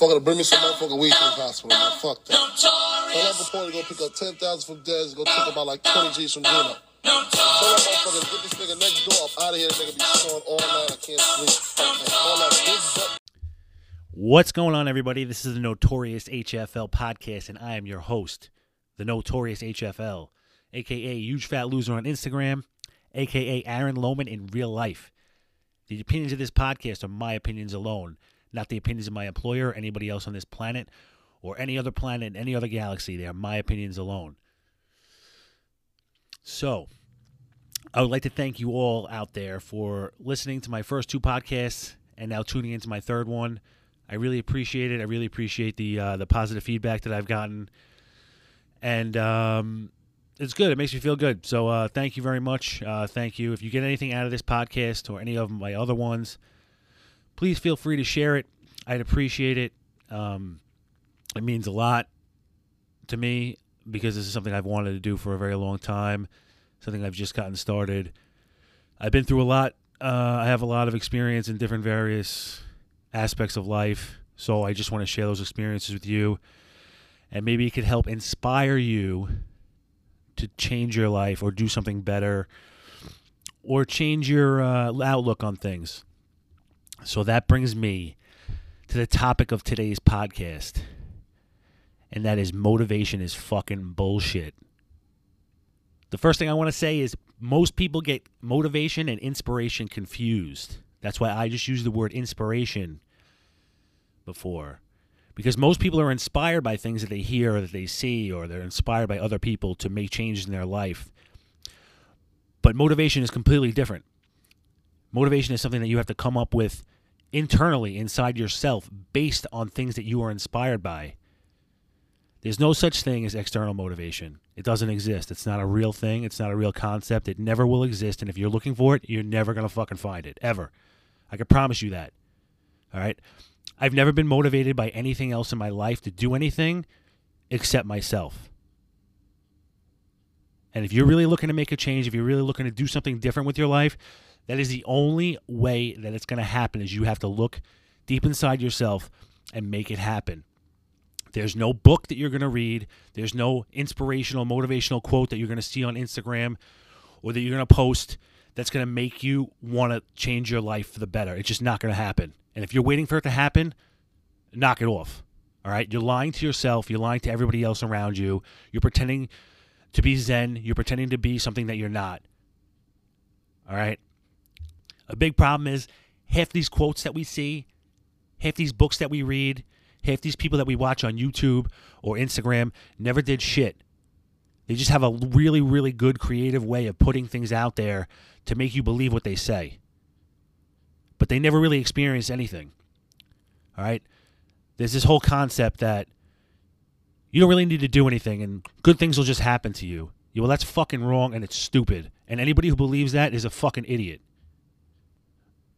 motherfucker to bring me some motherfucking weed to the hospital, man. Fuck that. Tell that reporter to go pick up 10,000 from Dez, go take about like 20 G's from Gino. Tell that motherfucker to get this nigga next door up out of here. This nigga be snoring all night. I can't sleep. All that big butt What's going on, everybody? This is the Notorious HFL podcast, and I am your host, the Notorious HFL, aka Huge Fat Loser on Instagram, aka Aaron Lohman in real life. The opinions of this podcast are my opinions alone, not the opinions of my employer anybody else on this planet or any other planet any other galaxy. They are my opinions alone. So, I would like to thank you all out there for listening to my first two podcasts and now tuning into my third one. I really appreciate it. I really appreciate the uh, the positive feedback that I've gotten, and um, it's good. It makes me feel good. So uh, thank you very much. Uh, thank you. If you get anything out of this podcast or any of my other ones, please feel free to share it. I'd appreciate it. Um, it means a lot to me because this is something I've wanted to do for a very long time. Something I've just gotten started. I've been through a lot. Uh, I have a lot of experience in different various aspects of life. So I just want to share those experiences with you. And maybe it could help inspire you to change your life or do something better or change your uh, outlook on things. So that brings me to the topic of today's podcast. And that is motivation is fucking bullshit. The first thing I want to say is most people get motivation and inspiration confused. That's why I just use the word inspiration before. Because most people are inspired by things that they hear or that they see, or they're inspired by other people to make changes in their life. But motivation is completely different. Motivation is something that you have to come up with internally inside yourself based on things that you are inspired by. There's no such thing as external motivation. It doesn't exist. It's not a real thing. It's not a real concept. It never will exist. And if you're looking for it, you're never going to fucking find it, ever. I can promise you that. All right? I've never been motivated by anything else in my life to do anything except myself. And if you're really looking to make a change, if you're really looking to do something different with your life, that is the only way that it's going to happen is you have to look deep inside yourself and make it happen. There's no book that you're going to read. There's no inspirational, motivational quote that you're going to see on Instagram or that you're going to post that's going to make you want to change your life for the better. It's just not going to happen. And if you're waiting for it to happen, knock it off. All right? You're lying to yourself. You're lying to everybody else around you. You're pretending to be Zen. You're pretending to be something that you're not. All right? A big problem is half these quotes that we see, half these books that we read, half these people that we watch on YouTube or Instagram never did shit. They just have a really, really good creative way of putting things out there to make you believe what they say. But they never really experience anything. All right? There's this whole concept that you don't really need to do anything and good things will just happen to you. Yeah, well, that's fucking wrong and it's stupid. And anybody who believes that is a fucking idiot.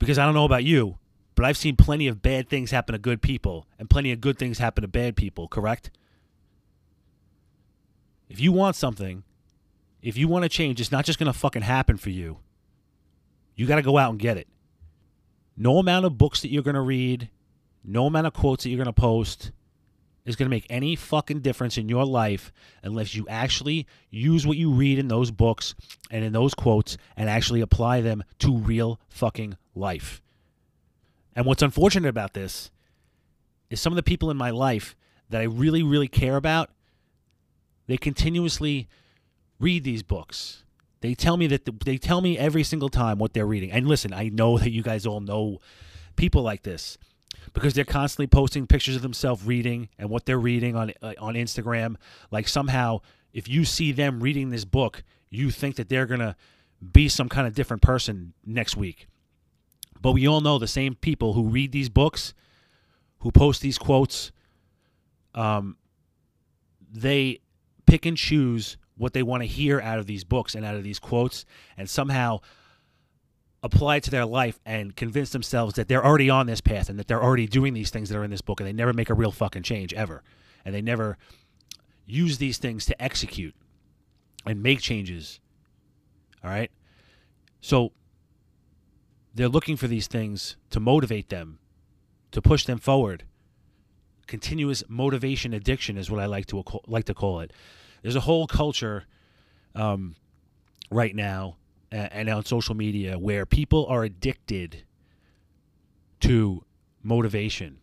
Because I don't know about you, but I've seen plenty of bad things happen to good people and plenty of good things happen to bad people, correct? If you want something, if you want to change, it's not just going to fucking happen for you. You got to go out and get it. No amount of books that you're going to read, no amount of quotes that you're going to post is going to make any fucking difference in your life unless you actually use what you read in those books and in those quotes and actually apply them to real fucking life. And what's unfortunate about this is some of the people in my life that I really, really care about, they continuously read these books. They tell me that they tell me every single time what they're reading. And listen, I know that you guys all know people like this because they're constantly posting pictures of themselves reading and what they're reading on uh, on Instagram. Like somehow, if you see them reading this book, you think that they're gonna be some kind of different person next week. But we all know the same people who read these books, who post these quotes, um, they pick and choose what they want to hear out of these books and out of these quotes and somehow apply it to their life and convince themselves that they're already on this path and that they're already doing these things that are in this book and they never make a real fucking change ever. And they never use these things to execute and make changes. All right? So they're looking for these things to motivate them, to push them forward. continuous motivation addiction is what I like to like to call it. There's a whole culture um, right now and on social media where people are addicted to motivation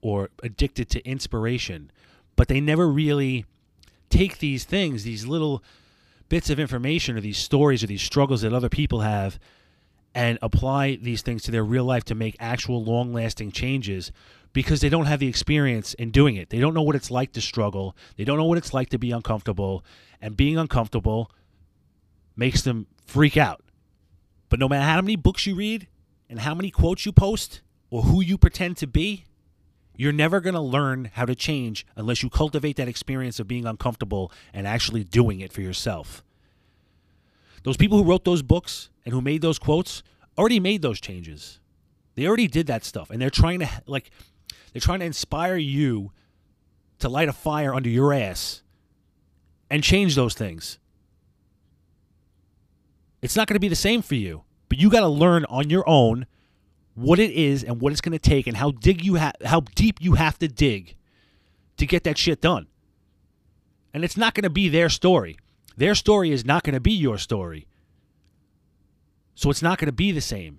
or addicted to inspiration, but they never really take these things, these little bits of information or these stories or these struggles that other people have and apply these things to their real life to make actual long lasting changes because they don't have the experience in doing it. They don't know what it's like to struggle. They don't know what it's like to be uncomfortable. And being uncomfortable makes them freak out. But no matter how many books you read and how many quotes you post or who you pretend to be, you're never going to learn how to change unless you cultivate that experience of being uncomfortable and actually doing it for yourself. Those people who wrote those books and who made those quotes already made those changes. They already did that stuff and they're trying to like they're trying to inspire you to light a fire under your ass and change those things. It's not going to be the same for you, but you got to learn on your own what it is and what it's going to take and how dig you ha- how deep you have to dig to get that shit done. And it's not going to be their story. Their story is not going to be your story. So it's not going to be the same.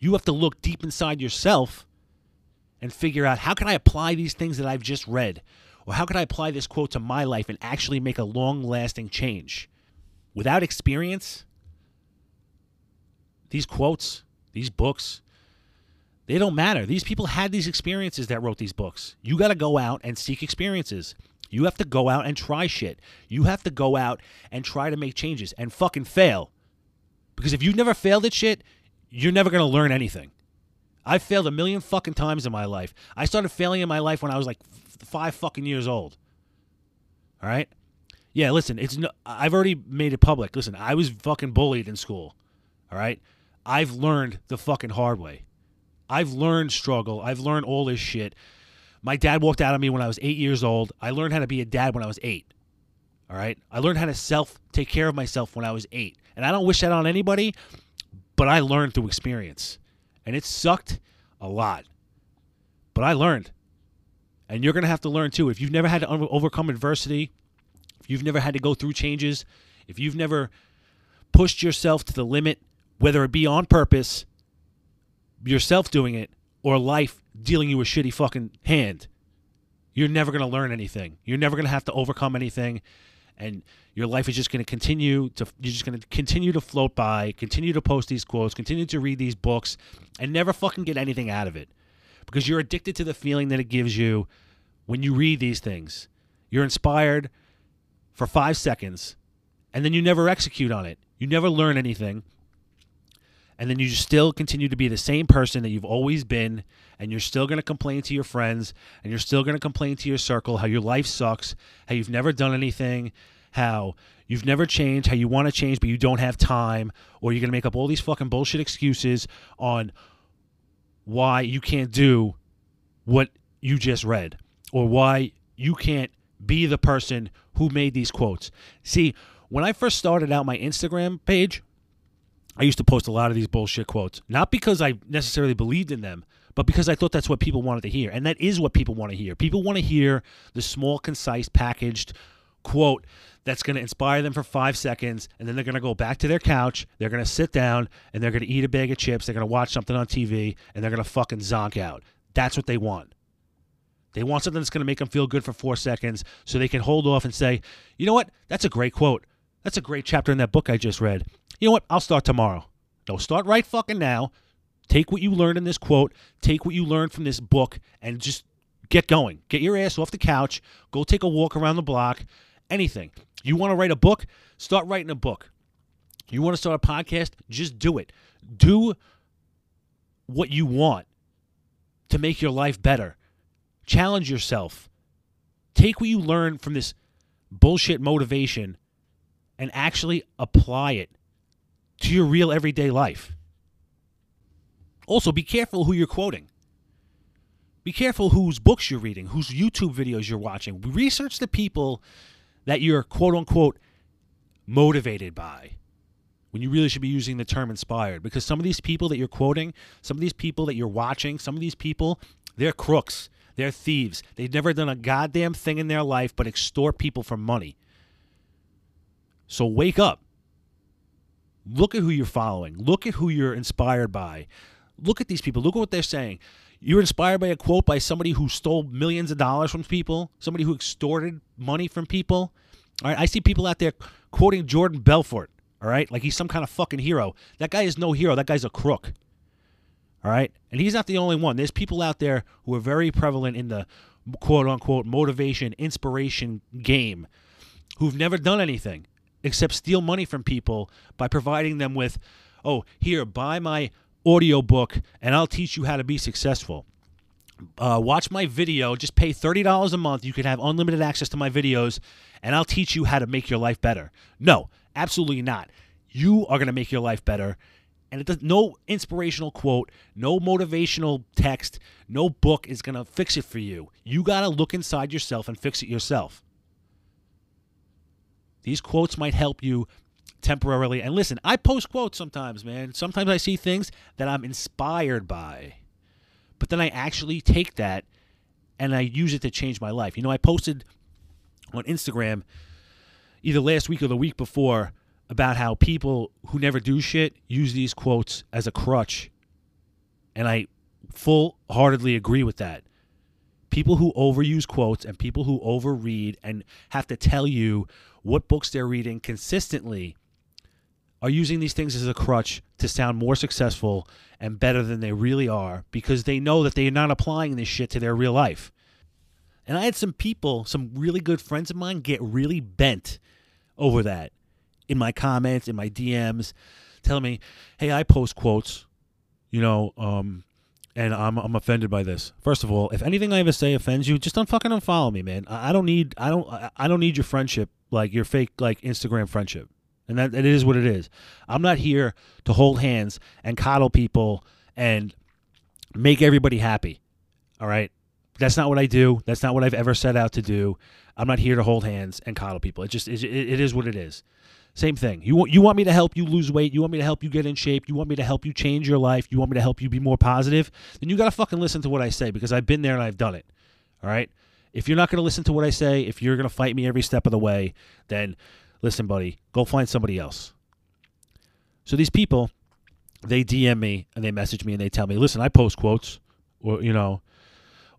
You have to look deep inside yourself and figure out how can I apply these things that I've just read or how can I apply this quote to my life and actually make a long-lasting change. Without experience, these quotes, these books, they don't matter. These people had these experiences that wrote these books. You got to go out and seek experiences. You have to go out and try shit. You have to go out and try to make changes and fucking fail. Because if you've never failed at shit, you're never going to learn anything. I've failed a million fucking times in my life. I started failing in my life when I was like five fucking years old. All right? Yeah, listen, it's no, I've already made it public. Listen, I was fucking bullied in school. All right? I've learned the fucking hard way. I've learned struggle. I've learned all this shit. My dad walked out on me when I was eight years old. I learned how to be a dad when I was eight. All right. I learned how to self take care of myself when I was eight. And I don't wish that on anybody, but I learned through experience. And it sucked a lot. But I learned. And you're going to have to learn too. If you've never had to overcome adversity, if you've never had to go through changes, if you've never pushed yourself to the limit, whether it be on purpose yourself doing it or life dealing you a shitty fucking hand, you're never going to learn anything. You're never going to have to overcome anything. And your life is just going to continue to, you're just going to continue to float by, continue to post these quotes, continue to read these books, and never fucking get anything out of it. Because you're addicted to the feeling that it gives you when you read these things. You're inspired for five seconds, and then you never execute on it. You never learn anything and then you still continue to be the same person that you've always been and you're still going to complain to your friends and you're still going to complain to your circle how your life sucks how you've never done anything how you've never changed how you want to change but you don't have time or you're going to make up all these fucking bullshit excuses on why you can't do what you just read or why you can't be the person who made these quotes. See when i first started out my instagram page I used to post a lot of these bullshit quotes, not because I necessarily believed in them, but because I thought that's what people wanted to hear. And that is what people want to hear. People want to hear the small, concise, packaged quote that's going to inspire them for five seconds, and then they're going to go back to their couch, they're going to sit down, and they're going to eat a bag of chips, they're going to watch something on TV, and they're going to fucking zonk out. That's what they want. They want something that's going to make them feel good for four seconds so they can hold off and say, you know what? That's a great quote. That's a great chapter in that book I just read. You know what? I'll start tomorrow. No, start right fucking now. Take what you learned in this quote, take what you learned from this book, and just get going. Get your ass off the couch. Go take a walk around the block. Anything. You want to write a book? Start writing a book. You want to start a podcast? Just do it. Do what you want to make your life better. Challenge yourself. Take what you learn from this bullshit motivation and actually apply it to your real everyday life. Also, be careful who you're quoting. Be careful whose books you're reading, whose YouTube videos you're watching. Research the people that you're quote unquote motivated by when you really should be using the term inspired because some of these people that you're quoting, some of these people that you're watching, some of these people, they're crooks. They're thieves. They've never done a goddamn thing in their life but extort people for money. So wake up. Look at who you're following. Look at who you're inspired by. Look at these people. Look at what they're saying. You're inspired by a quote by somebody who stole millions of dollars from people, somebody who extorted money from people. All right, I see people out there quoting Jordan Belfort. All right, like he's some kind of fucking hero. That guy is no hero. That guy's a crook. All right, and he's not the only one. There's people out there who are very prevalent in the quote unquote motivation, inspiration game who've never done anything except steal money from people by providing them with, oh, here, buy my audiobook and I'll teach you how to be successful. Uh, watch my video. Just pay $30 a month. You can have unlimited access to my videos and I'll teach you how to make your life better. No, absolutely not. You are going to make your life better. And it does no inspirational quote, no motivational text, no book is going to fix it for you. You got to look inside yourself and fix it yourself. These quotes might help you temporarily. And listen, I post quotes sometimes, man. Sometimes I see things that I'm inspired by. But then I actually take that and I use it to change my life. You know, I posted on Instagram either last week or the week before about how people who never do shit use these quotes as a crutch. And I full heartedly agree with that. People who overuse quotes and people who overread and have to tell you what books they're reading consistently are using these things as a crutch to sound more successful and better than they really are because they know that they're not applying this shit to their real life. And I had some people, some really good friends of mine, get really bent over that in my comments, in my DMs, telling me, hey, I post quotes, you know, um, and I'm, I'm offended by this. First of all, if anything I ever say offends you, just don't fucking unfollow me, man. I, I don't need I don't I don't need your friendship like your fake like Instagram friendship and that it is what it is. I'm not here to hold hands and coddle people and make everybody happy. All right, that's not what I do. That's not what I've ever set out to do. I'm not here to hold hands and coddle people. It just it, it is what it is. Same thing. You want you want me to help you lose weight. You want me to help you get in shape. You want me to help you change your life. You want me to help you be more positive. Then you got to fucking listen to what I say because I've been there and I've done it. All right. If you're not to listen to what I say, if you're to fight me every step of the way, then listen, buddy, go find somebody else. So these people, they DM me and they message me and they tell me, listen, I post quotes, or you know,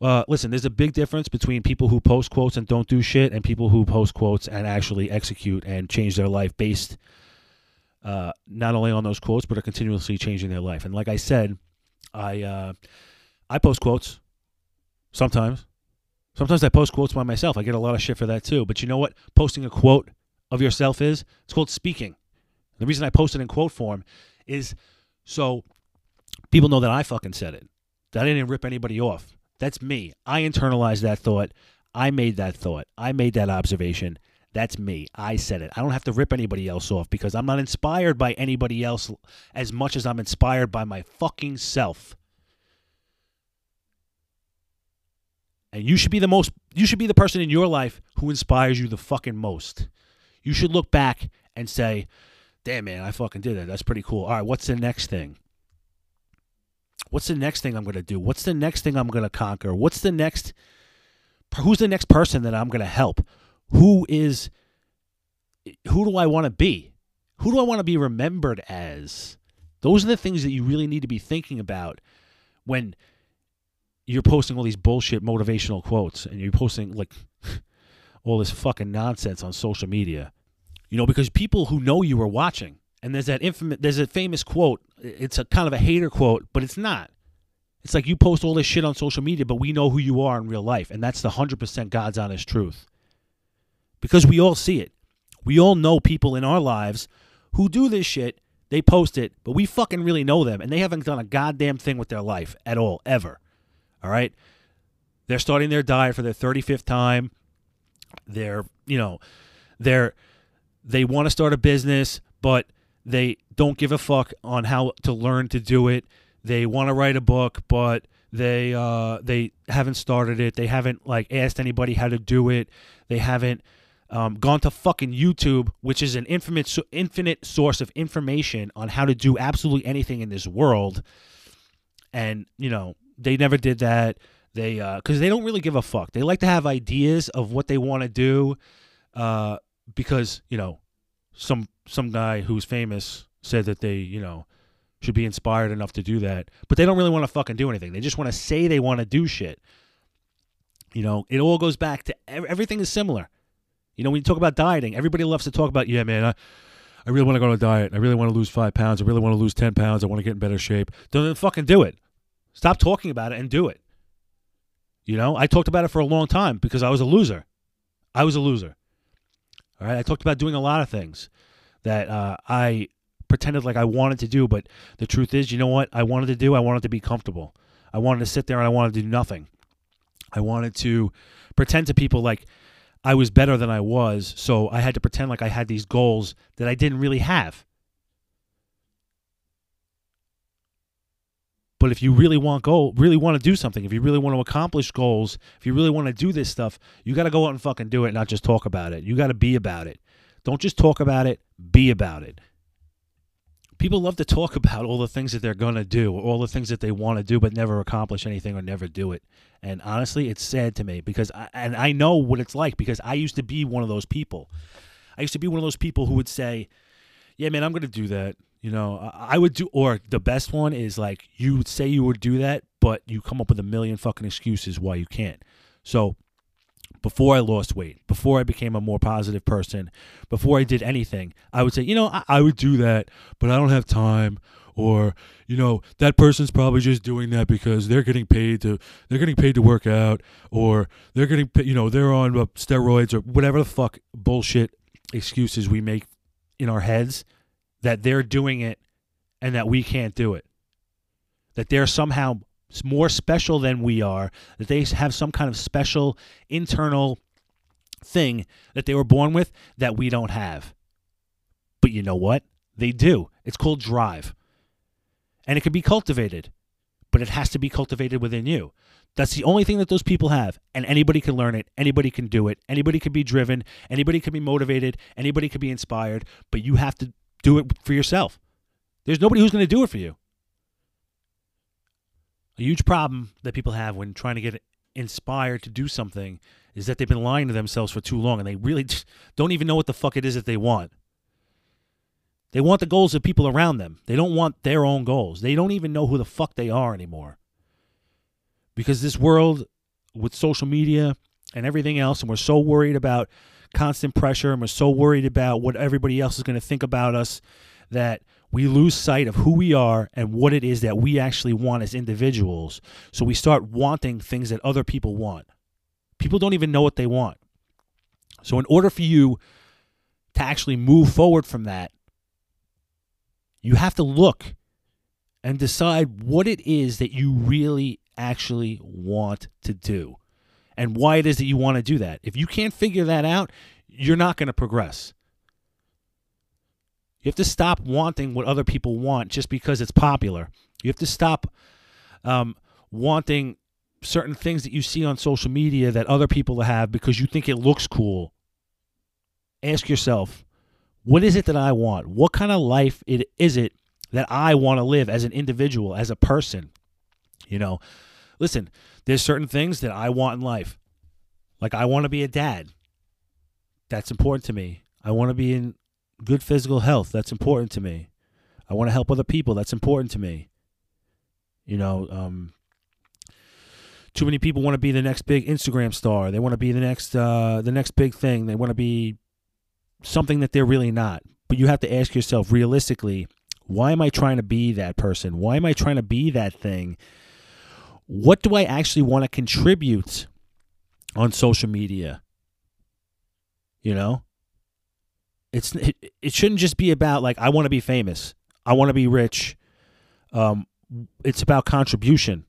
uh, listen, there's a big difference between people who post quotes and don't do shit and people who post quotes and actually execute and change their life based uh, not only on those quotes but are continuously changing their life. And like I said, I uh, I post quotes sometimes. Sometimes I post quotes by myself. I get a lot of shit for that too. But you know what? Posting a quote of yourself is? It's called speaking. The reason I post it in quote form is so people know that I fucking said it. That I didn't rip anybody off. That's me. I internalized that thought. I made that thought. I made that observation. That's me. I said it. I don't have to rip anybody else off because I'm not inspired by anybody else as much as I'm inspired by my fucking self. And you should be the most you should be the person in your life who inspires you the fucking most you should look back and say, damn, man, I fucking did it. That's pretty cool. All right, what's the next thing? What's the next thing I'm going to do? What's the next thing I'm going to conquer? What's the next, who's the next person that I'm going to help? Who is, who do I want to be? Who do I want to be remembered as? Those are the things that you really need to be thinking about when you're posting all these bullshit motivational quotes and you're posting like all this fucking nonsense on social media. You know, because people who know you are watching, and there's that infamous, there's a famous quote. It's a kind of a hater quote, but it's not. It's like you post all this shit on social media, but we know who you are in real life, and that's the hundred percent God's honest truth. Because we all see it. We all know people in our lives who do this shit. They post it, but we fucking really know them, and they haven't done a goddamn thing with their life at all, ever. All right? They're starting their diet for their 35th time. They're, you know, they're they want to start a business, but they don't give a fuck on how to learn to do it. They want to write a book, but they uh, they haven't started it. They haven't like asked anybody how to do it. They haven't um, gone to fucking YouTube, which is an infinite infinite source of information on how to do absolutely anything in this world. And you know they never did that. They because they don't really give a fuck. They like to have ideas of what they want to do, uh, because you know, some some guy who's famous said that they you know should be inspired enough to do that, but they don't really want to fucking do anything. They just want to say they want to do shit. You know, it all goes back to everything is similar. You know, when you talk about dieting, everybody loves to talk about, yeah, man, I, I really want to go on a diet. I really want to lose five pounds. I really want to lose 10 pounds. I want to get in better shape. Then fucking do it. Stop talking about it and do it. You know, I talked about it for a long time because I was a loser. I was a loser. All right. I talked about doing a lot of things that uh, I pretended like I wanted to do, but the truth is, you know what I wanted to do? I wanted to be comfortable. I wanted to sit there and I wanted to do nothing. I wanted to pretend to people like I was better than I was, so I had to pretend like I had these goals that I didn't really have. But if you really want goal, really want to do something, if you really want to accomplish goals, if you really want to do this stuff, you got to go out and fucking do it, not just talk about it. You got to be about it. Don't just talk about it, be about it people love to talk about all the things that they're going to do or all the things that they want to do but never accomplish anything or never do it and honestly it's sad to me because I, and i know what it's like because i used to be one of those people i used to be one of those people who would say yeah man i'm going to do that you know i would do or the best one is like you would say you would do that but you come up with a million fucking excuses why you can't so before I lost weight, before I became a more positive person, before I did anything, I would say, you know, I, I, would do that, but I don't have time. Or, you know, that person's probably just doing that because they're getting paid to they're getting paid to work out, or they're getting you know they're on uh, steroids or whatever the fuck bullshit excuses we make in our heads that they're doing it and that we can't do it. That they're somehow more special than we are, that they have some kind of special internal thing that they were born with that we don't have. But you know what? They do. It's called drive. And it can be cultivated, but it has to be cultivated within you. That's the only thing that those people have. And anybody can learn it. Anybody can do it. Anybody can be driven. Anybody can be motivated. Anybody can be inspired. But you have to do it for yourself. There's nobody who's going to do it for you a huge problem that people have when trying to get inspired to do something is that they've been lying to themselves for too long and they really don't even know what the fuck it is that they want. They want the goals of people around them. They don't want their own goals. They don't even know who the fuck they are anymore. Because this world with social media and everything else, and we're so worried about constant pressure and we're so worried about what everybody else is going to think about us that we lose sight of who we are and what it is that we actually want as individuals. So we start wanting things that other people want. People don't even know what they want. So, in order for you to actually move forward from that, you have to look and decide what it is that you really actually want to do and why it is that you want to do that. If you can't figure that out, you're not going to progress. You have to stop wanting what other people want just because it's popular. You have to stop um, wanting certain things that you see on social media that other people have because you think it looks cool. Ask yourself, what is it that I want? What kind of life it is it that I want to live as an individual, as a person? You know, listen, there's certain things that I want in life. Like I want to be a dad. That's important to me. I want to be in good physical health. That's important to me. I want to help other people. That's important to me. You know, um, too many people want to be the next big Instagram star. They want to be the next uh, the next big thing. They want to be something that they're really not. But you have to ask yourself realistically, why am I trying to be that person? Why am I trying to be that thing? What do I actually want to contribute on social media? You know? It's it, it shouldn't just be about like I want to be famous. I want to be rich. Um, it's about contribution.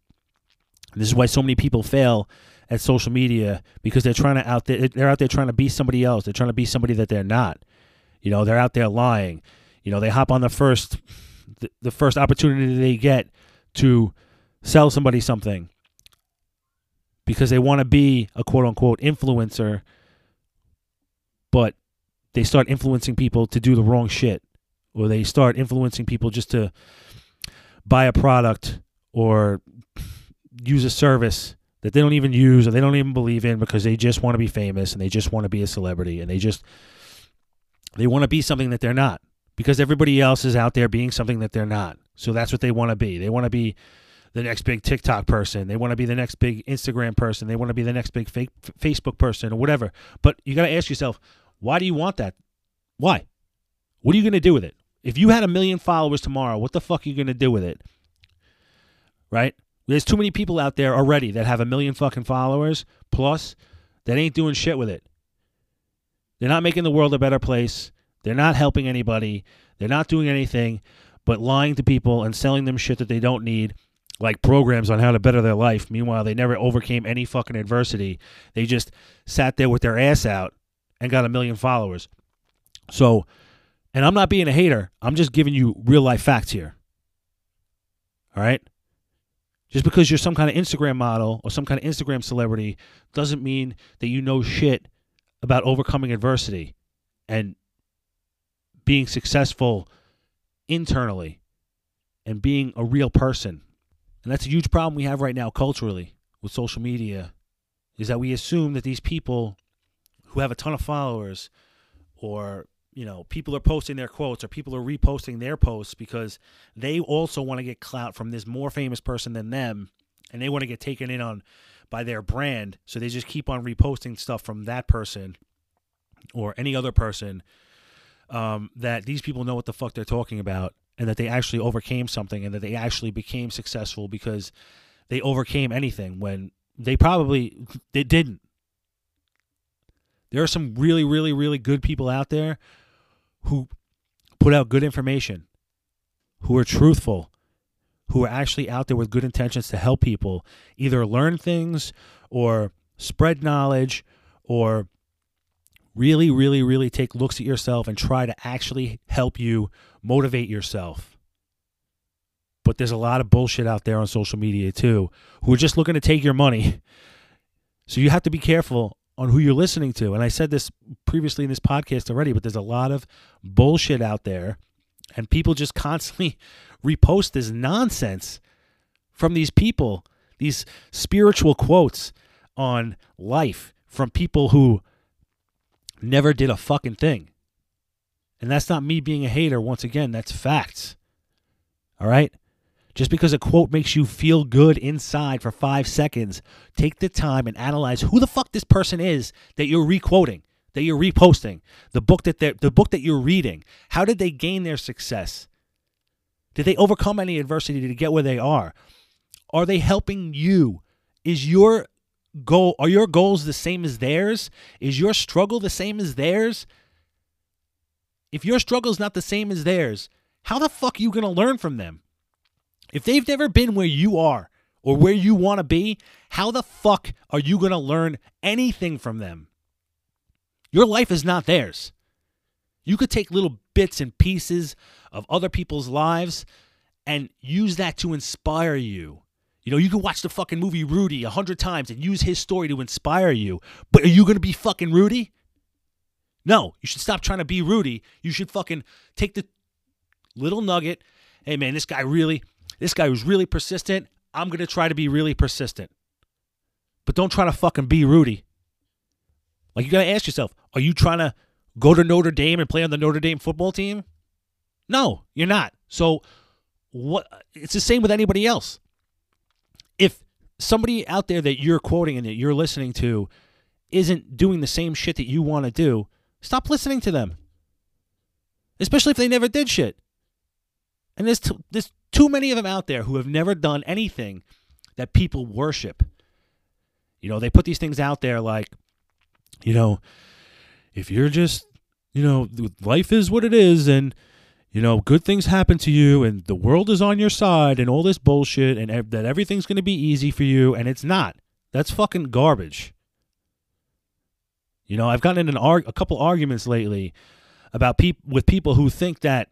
This is why so many people fail at social media because they're trying to out there they're out there trying to be somebody else. They're trying to be somebody that they're not. You know, they're out there lying. You know, they hop on the first the, the first opportunity they get to sell somebody something because they want to be a quote unquote influencer but they start influencing people to do the wrong shit or they start influencing people just to buy a product or use a service that they don't even use or they don't even believe in because they just want to be famous and they just want to be a celebrity and they just they want to be something that they're not because everybody else is out there being something that they're not. So that's what they want to be. They want to be the next big TikTok person. They want to be the next big Instagram person. They want to be the next big fake Facebook person or whatever. But you got to ask yourself, why do you want that? Why? What are you going to do with it? If you had a million followers tomorrow, what the fuck are you going to do with it? Right? There's too many people out there already that have a million fucking followers plus that ain't doing shit with it. They're not making the world a better place. They're not helping anybody. They're not doing anything but lying to people and selling them shit that they don't need, like programs on how to better their life. Meanwhile, they never overcame any fucking adversity. They just sat there with their ass out and got a million followers. So, and I'm not being a hater. I'm just giving you real life facts here. All right? Just because you're some kind of Instagram model or some kind of Instagram celebrity doesn't mean that you know shit about overcoming adversity and being successful internally and being a real person. And that's a huge problem we have right now culturally with social media is that we assume that these people who have a ton of followers or you know people are posting their quotes or people are reposting their posts because they also want to get clout from this more famous person than them and they want to get taken in on by their brand so they just keep on reposting stuff from that person or any other person um, that these people know what the fuck they're talking about and that they actually overcame something and that they actually became successful because they overcame anything when they probably they didn't. There are some really really really good people out there who put out good information who are truthful who are actually out there with good intentions to help people either learn things or spread knowledge or really, really, really take looks at yourself and try to actually help you motivate yourself. But there's a lot of bullshit out there on social media too, who are just looking to take your money. So you have to be careful on who you're listening to. And I said this previously in this podcast already, but there's a lot of bullshit out there, and people just constantly repost this nonsense from these people, these spiritual quotes on life from people who never did a fucking thing. And that's not me being a hater. Once again, that's facts. All right? Just because a quote makes you feel good inside for five seconds, take the time and analyze who the fuck this person is that you're requoting, that you're reposting, the book that they're, the book that you're reading. How did they gain their success? Did they overcome any adversity to get where they are? Are they helping you? Is your goal are your goals the same as theirs? Is your struggle the same as theirs? If your struggle is not the same as theirs, how the fuck are you going to learn from them? If they've never been where you are or where you want to be, how the fuck are you going to learn anything from them? Your life is not theirs. You could take little bits and pieces of other people's lives and use that to inspire you you know, you can watch the fucking movie Rudy a hundred times and use his story to inspire you, but are you going to be fucking Rudy? No, you should stop trying to be Rudy. You should fucking take the little nugget. Hey, man, this guy really, this guy was really persistent. I'm going to try to be really persistent. But don't try to fucking be Rudy. Like, you got to ask yourself are you trying to go to Notre Dame and play on the Notre Dame football team? No, you're not. So, what? It's the same with anybody else if somebody out there that you're quoting and that you're listening to isn't doing the same shit that you want to do, stop listening to them. Especially if they never did shit. And there's t- there's too many of them out there who have never done anything that people worship. You know, they put these things out there like, you know, if you're just, you know, life is what it is and you know, good things happen to you and the world is on your side and all this bullshit and ev- that everything's going to be easy for you and it's not. That's fucking garbage. You know, I've gotten in an arg- a couple arguments lately about people with people who think that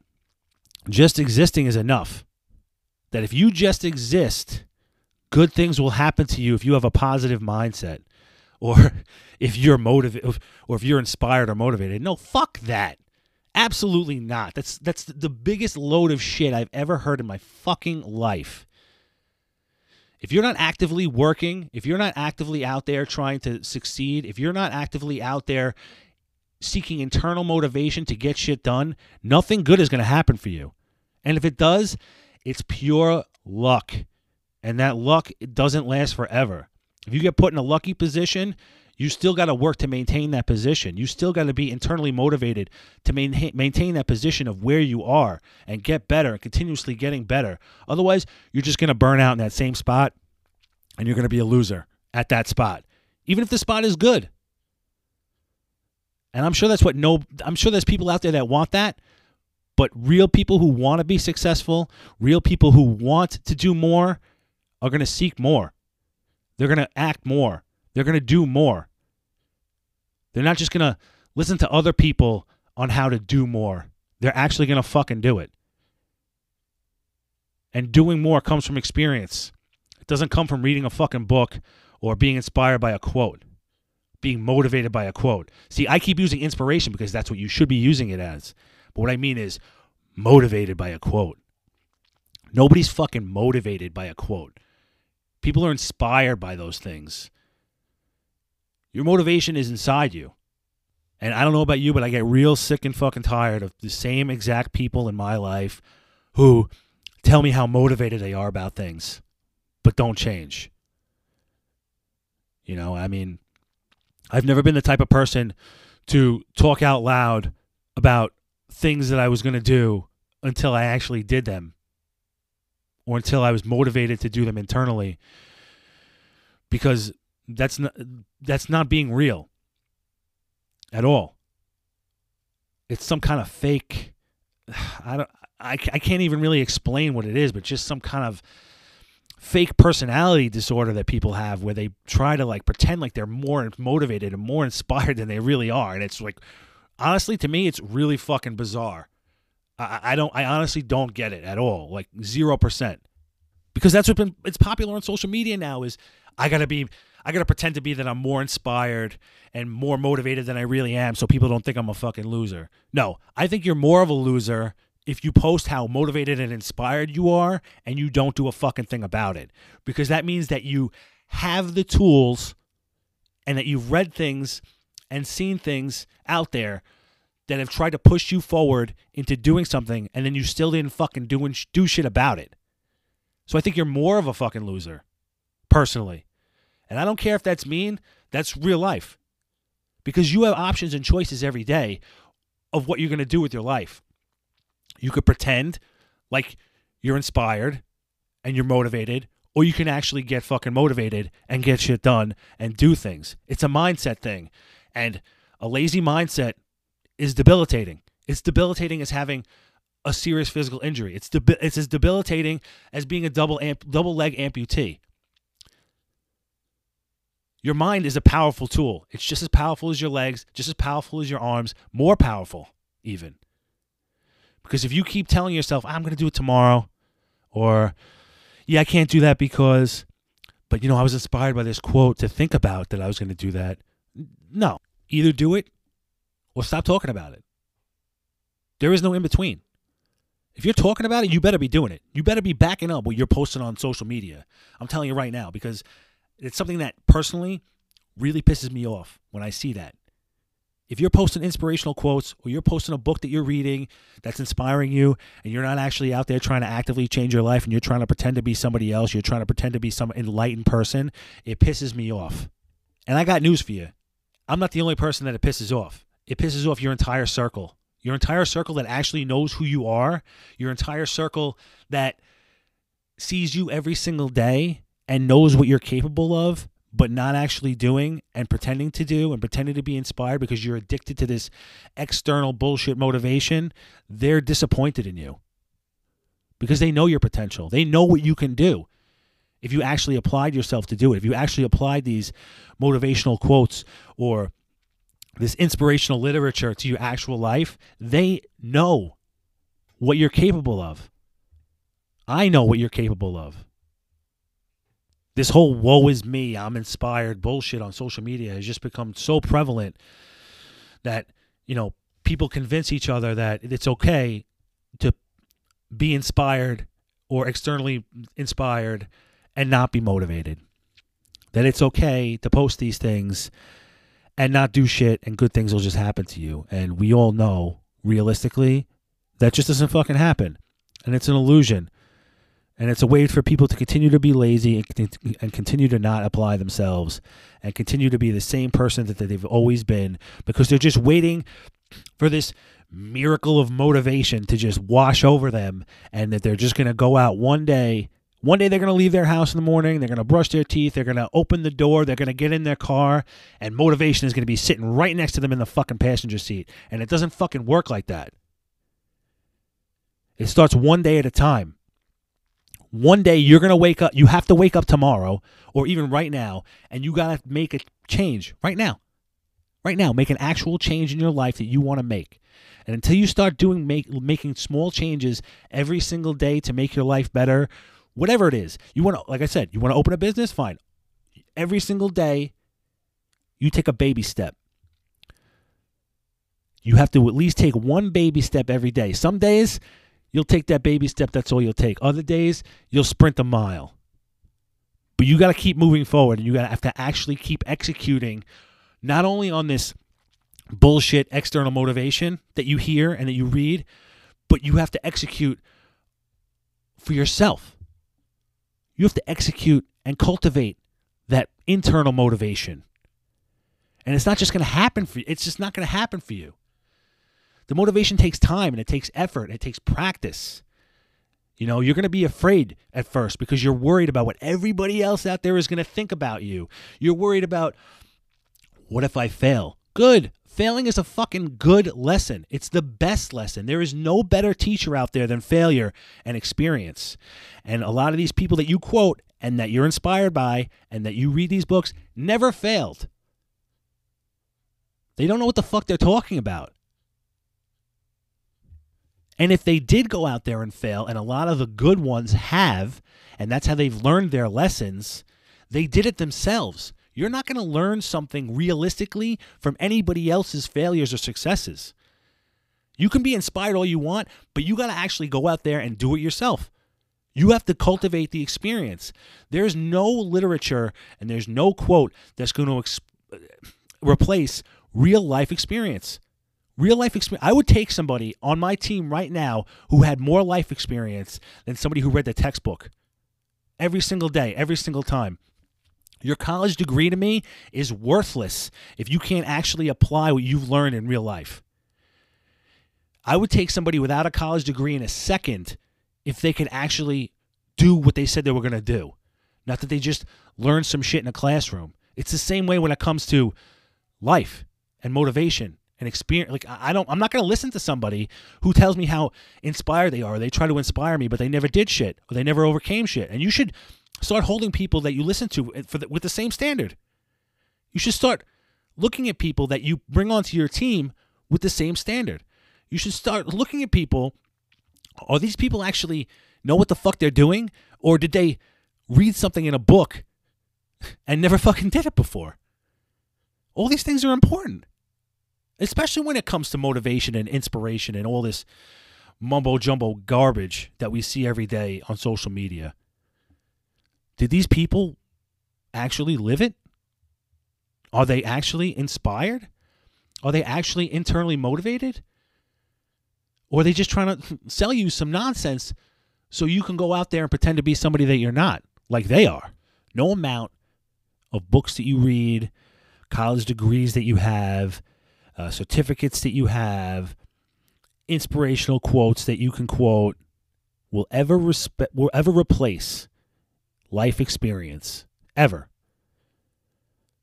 just existing is enough. That if you just exist, good things will happen to you if you have a positive mindset or if you're motivated or if you're inspired or motivated. No, fuck that. Absolutely not. That's that's the biggest load of shit I've ever heard in my fucking life. If you're not actively working, if you're not actively out there trying to succeed, if you're not actively out there seeking internal motivation to get shit done, nothing good is going to happen for you. And if it does, it's pure luck. And that luck doesn't last forever. If you get put in a lucky position, you still got to work to maintain that position. You still got to be internally motivated to maintain that position of where you are and get better and continuously getting better. Otherwise, you're just going to burn out in that same spot and you're going to be a loser at that spot. Even if the spot is good. And I'm sure that's what no I'm sure there's people out there that want that. But real people who want to be successful, real people who want to do more are going to seek more. They're going to act more. They're going to do more. They're not just going to listen to other people on how to do more. They're actually going to fucking do it. And doing more comes from experience. It doesn't come from reading a fucking book or being inspired by a quote, being motivated by a quote. See, I keep using inspiration because that's what you should be using it as. But what I mean is motivated by a quote. Nobody's fucking motivated by a quote. People are inspired by those things. Your motivation is inside you. And I don't know about you, but I get real sick and fucking tired of the same exact people in my life who tell me how motivated they are about things, but don't change. You know, I mean, I've never been the type of person to talk out loud about things that I was going to do until I actually did them or until I was motivated to do them internally because that's not that's not being real at all. It's some kind of fake. I don't. I, I can't even really explain what it is, but just some kind of fake personality disorder that people have where they try to like pretend like they're more motivated and more inspired than they really are. And it's like, honestly, to me, it's really fucking bizarre. I, I don't, I honestly don't get it at all. Like 0%. Because that's what been, it's popular on social media now is I gotta be I got to pretend to be that I'm more inspired and more motivated than I really am so people don't think I'm a fucking loser. No, I think you're more of a loser if you post how motivated and inspired you are and you don't do a fucking thing about it. Because that means that you have the tools and that you've read things and seen things out there that have tried to push you forward into doing something and then you still didn't fucking do, do shit about it. So I think you're more of a fucking loser, personally. And I don't care if that's mean, that's real life. Because you have options and choices every day of what you're going to do with your life. You could pretend like you're inspired and you're motivated, or you can actually get fucking motivated and get shit done and do things. It's a mindset thing. And a lazy mindset is debilitating. It's debilitating as having a serious physical injury. It's debi- it's as debilitating as being a double amp- double leg amputee. Your mind is a powerful tool. It's just as powerful as your legs, just as powerful as your arms, more powerful, even. Because if you keep telling yourself, I'm going to do it tomorrow, or, yeah, I can't do that because, but you know, I was inspired by this quote to think about that I was going to do that. No, either do it or stop talking about it. There is no in between. If you're talking about it, you better be doing it. You better be backing up what you're posting on social media. I'm telling you right now because it's something that personally really pisses me off when I see that. If you're posting inspirational quotes or you're posting a book that you're reading that's inspiring you and you're not actually out there trying to actively change your life and you're trying to pretend to be somebody else, you're trying to pretend to be some enlightened person, it pisses me off. And I got news for you. I'm not the only person that it pisses off. It pisses off your entire circle. Your entire circle that actually knows who you are, your entire circle that sees you every single day and knows what you're capable of, but not actually doing and pretending to do and pretending to be inspired because you're addicted to this external bullshit motivation, they're disappointed in you because they know your potential. They know what you can do. If you actually applied yourself to do it, if you actually applied these motivational quotes or this inspirational literature to your actual life, they know what you're capable of. I know what you're capable of this whole woe is me, I'm inspired bullshit on social media has just become so prevalent that, you know, people convince each other that it's okay to be inspired or externally inspired and not be motivated. That it's okay to post these things and not do shit and good things will just happen to you. And we all know realistically that just doesn't fucking happen. And it's an illusion. And it's a way for people to continue to be lazy and and continue to not apply themselves and continue to be the same person that they've always been because they're just waiting for this miracle of motivation to just wash over them and that they're just going to go out one day. One day they're going to leave their house in the morning, they're going to brush their teeth, they're going to open the door, they're going to get in their car, and motivation is going to be sitting right next to them in the fucking passenger seat. And it doesn't fucking work like that. It starts one day at a time. One day you're going to wake up, you have to wake up tomorrow or even right now, and you got to make a change right now. Right now, make an actual change in your life that you want to make. And until you start doing make, making small changes every single day to make your life better, whatever it is, you want to like I said, you want to open a business, fine. Every single day you take a baby step. You have to at least take one baby step every day. Some days You'll take that baby step, that's all you'll take. Other days, you'll sprint a mile. But you got to keep moving forward and you got to have to actually keep executing not only on this bullshit external motivation that you hear and that you read, but you have to execute for yourself. You have to execute and cultivate that internal motivation. And it's not just going to happen for you. It's just not going to happen for you. The motivation takes time and it takes effort and it takes practice. You know, you're going to be afraid at first because you're worried about what everybody else out there is going to think about you. You're worried about what if I fail? Good. Failing is a fucking good lesson. It's the best lesson. There is no better teacher out there than failure and experience. And a lot of these people that you quote and that you're inspired by and that you read these books never failed. They don't know what the fuck they're talking about. And if they did go out there and fail, and a lot of the good ones have, and that's how they've learned their lessons, they did it themselves. You're not going to learn something realistically from anybody else's failures or successes. You can be inspired all you want, but you got to actually go out there and do it yourself. You have to cultivate the experience. There's no literature and there's no quote that's going to ex- replace real life experience real life experience. I would take somebody on my team right now who had more life experience than somebody who read the textbook every single day, every single time. Your college degree to me is worthless if you can't actually apply what you've learned in real life. I would take somebody without a college degree in a second if they could actually do what they said they were going to do. Not that they just learned some shit in a classroom. It's the same way when it comes to life and motivation and experience like i don't i'm not going to listen to somebody who tells me how inspired they are. They try to inspire me but they never did shit or they never overcame shit. And you should start holding people that you listen to eh, for the, with the same standard. You should start looking at people that you bring onto your team with the same standard. You should start looking at people are these people actually know what the fuck they're doing or did they read something in a book and never fucking did it before? All these things are important especially when it comes to motivation and inspiration and all this mumbo jumbo garbage that we see every day on social media. Did these people actually live it? Are they actually inspired? Are they actually internally motivated? Or are they just trying to sell you some nonsense so you can go out there and pretend to be somebody that you're not, like they are? No amount of books that you read, college degrees that you have, uh, certificates that you have, inspirational quotes that you can quote will ever respect will ever replace life experience ever.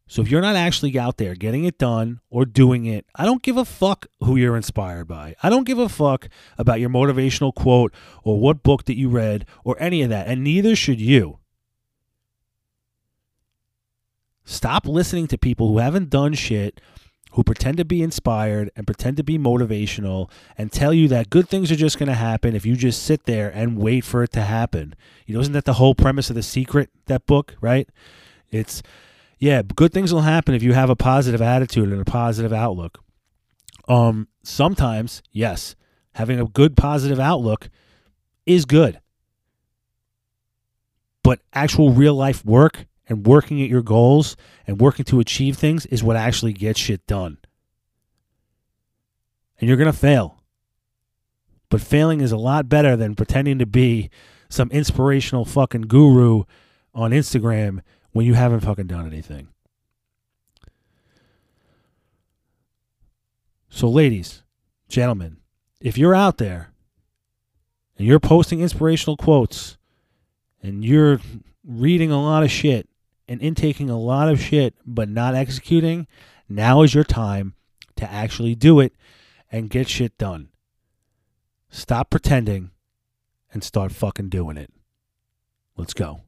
So if you're not actually out there getting it done or doing it, I don't give a fuck who you're inspired by. I don't give a fuck about your motivational quote or what book that you read or any of that, and neither should you. Stop listening to people who haven't done shit who pretend to be inspired and pretend to be motivational and tell you that good things are just going to happen if you just sit there and wait for it to happen. You know, isn't that the whole premise of The Secret, that book, right? It's, yeah, good things will happen if you have a positive attitude and a positive outlook. Um, sometimes, yes, having a good positive outlook is good. But actual real life work and working at your goals and working to achieve things is what actually gets shit done. And you're going to fail. But failing is a lot better than pretending to be some inspirational fucking guru on Instagram when you haven't fucking done anything. So, ladies, gentlemen, if you're out there and you're posting inspirational quotes and you're reading a lot of shit and intaking a lot of shit but not executing, now is your time to actually do it and get shit done. Stop pretending and start fucking doing it. Let's go.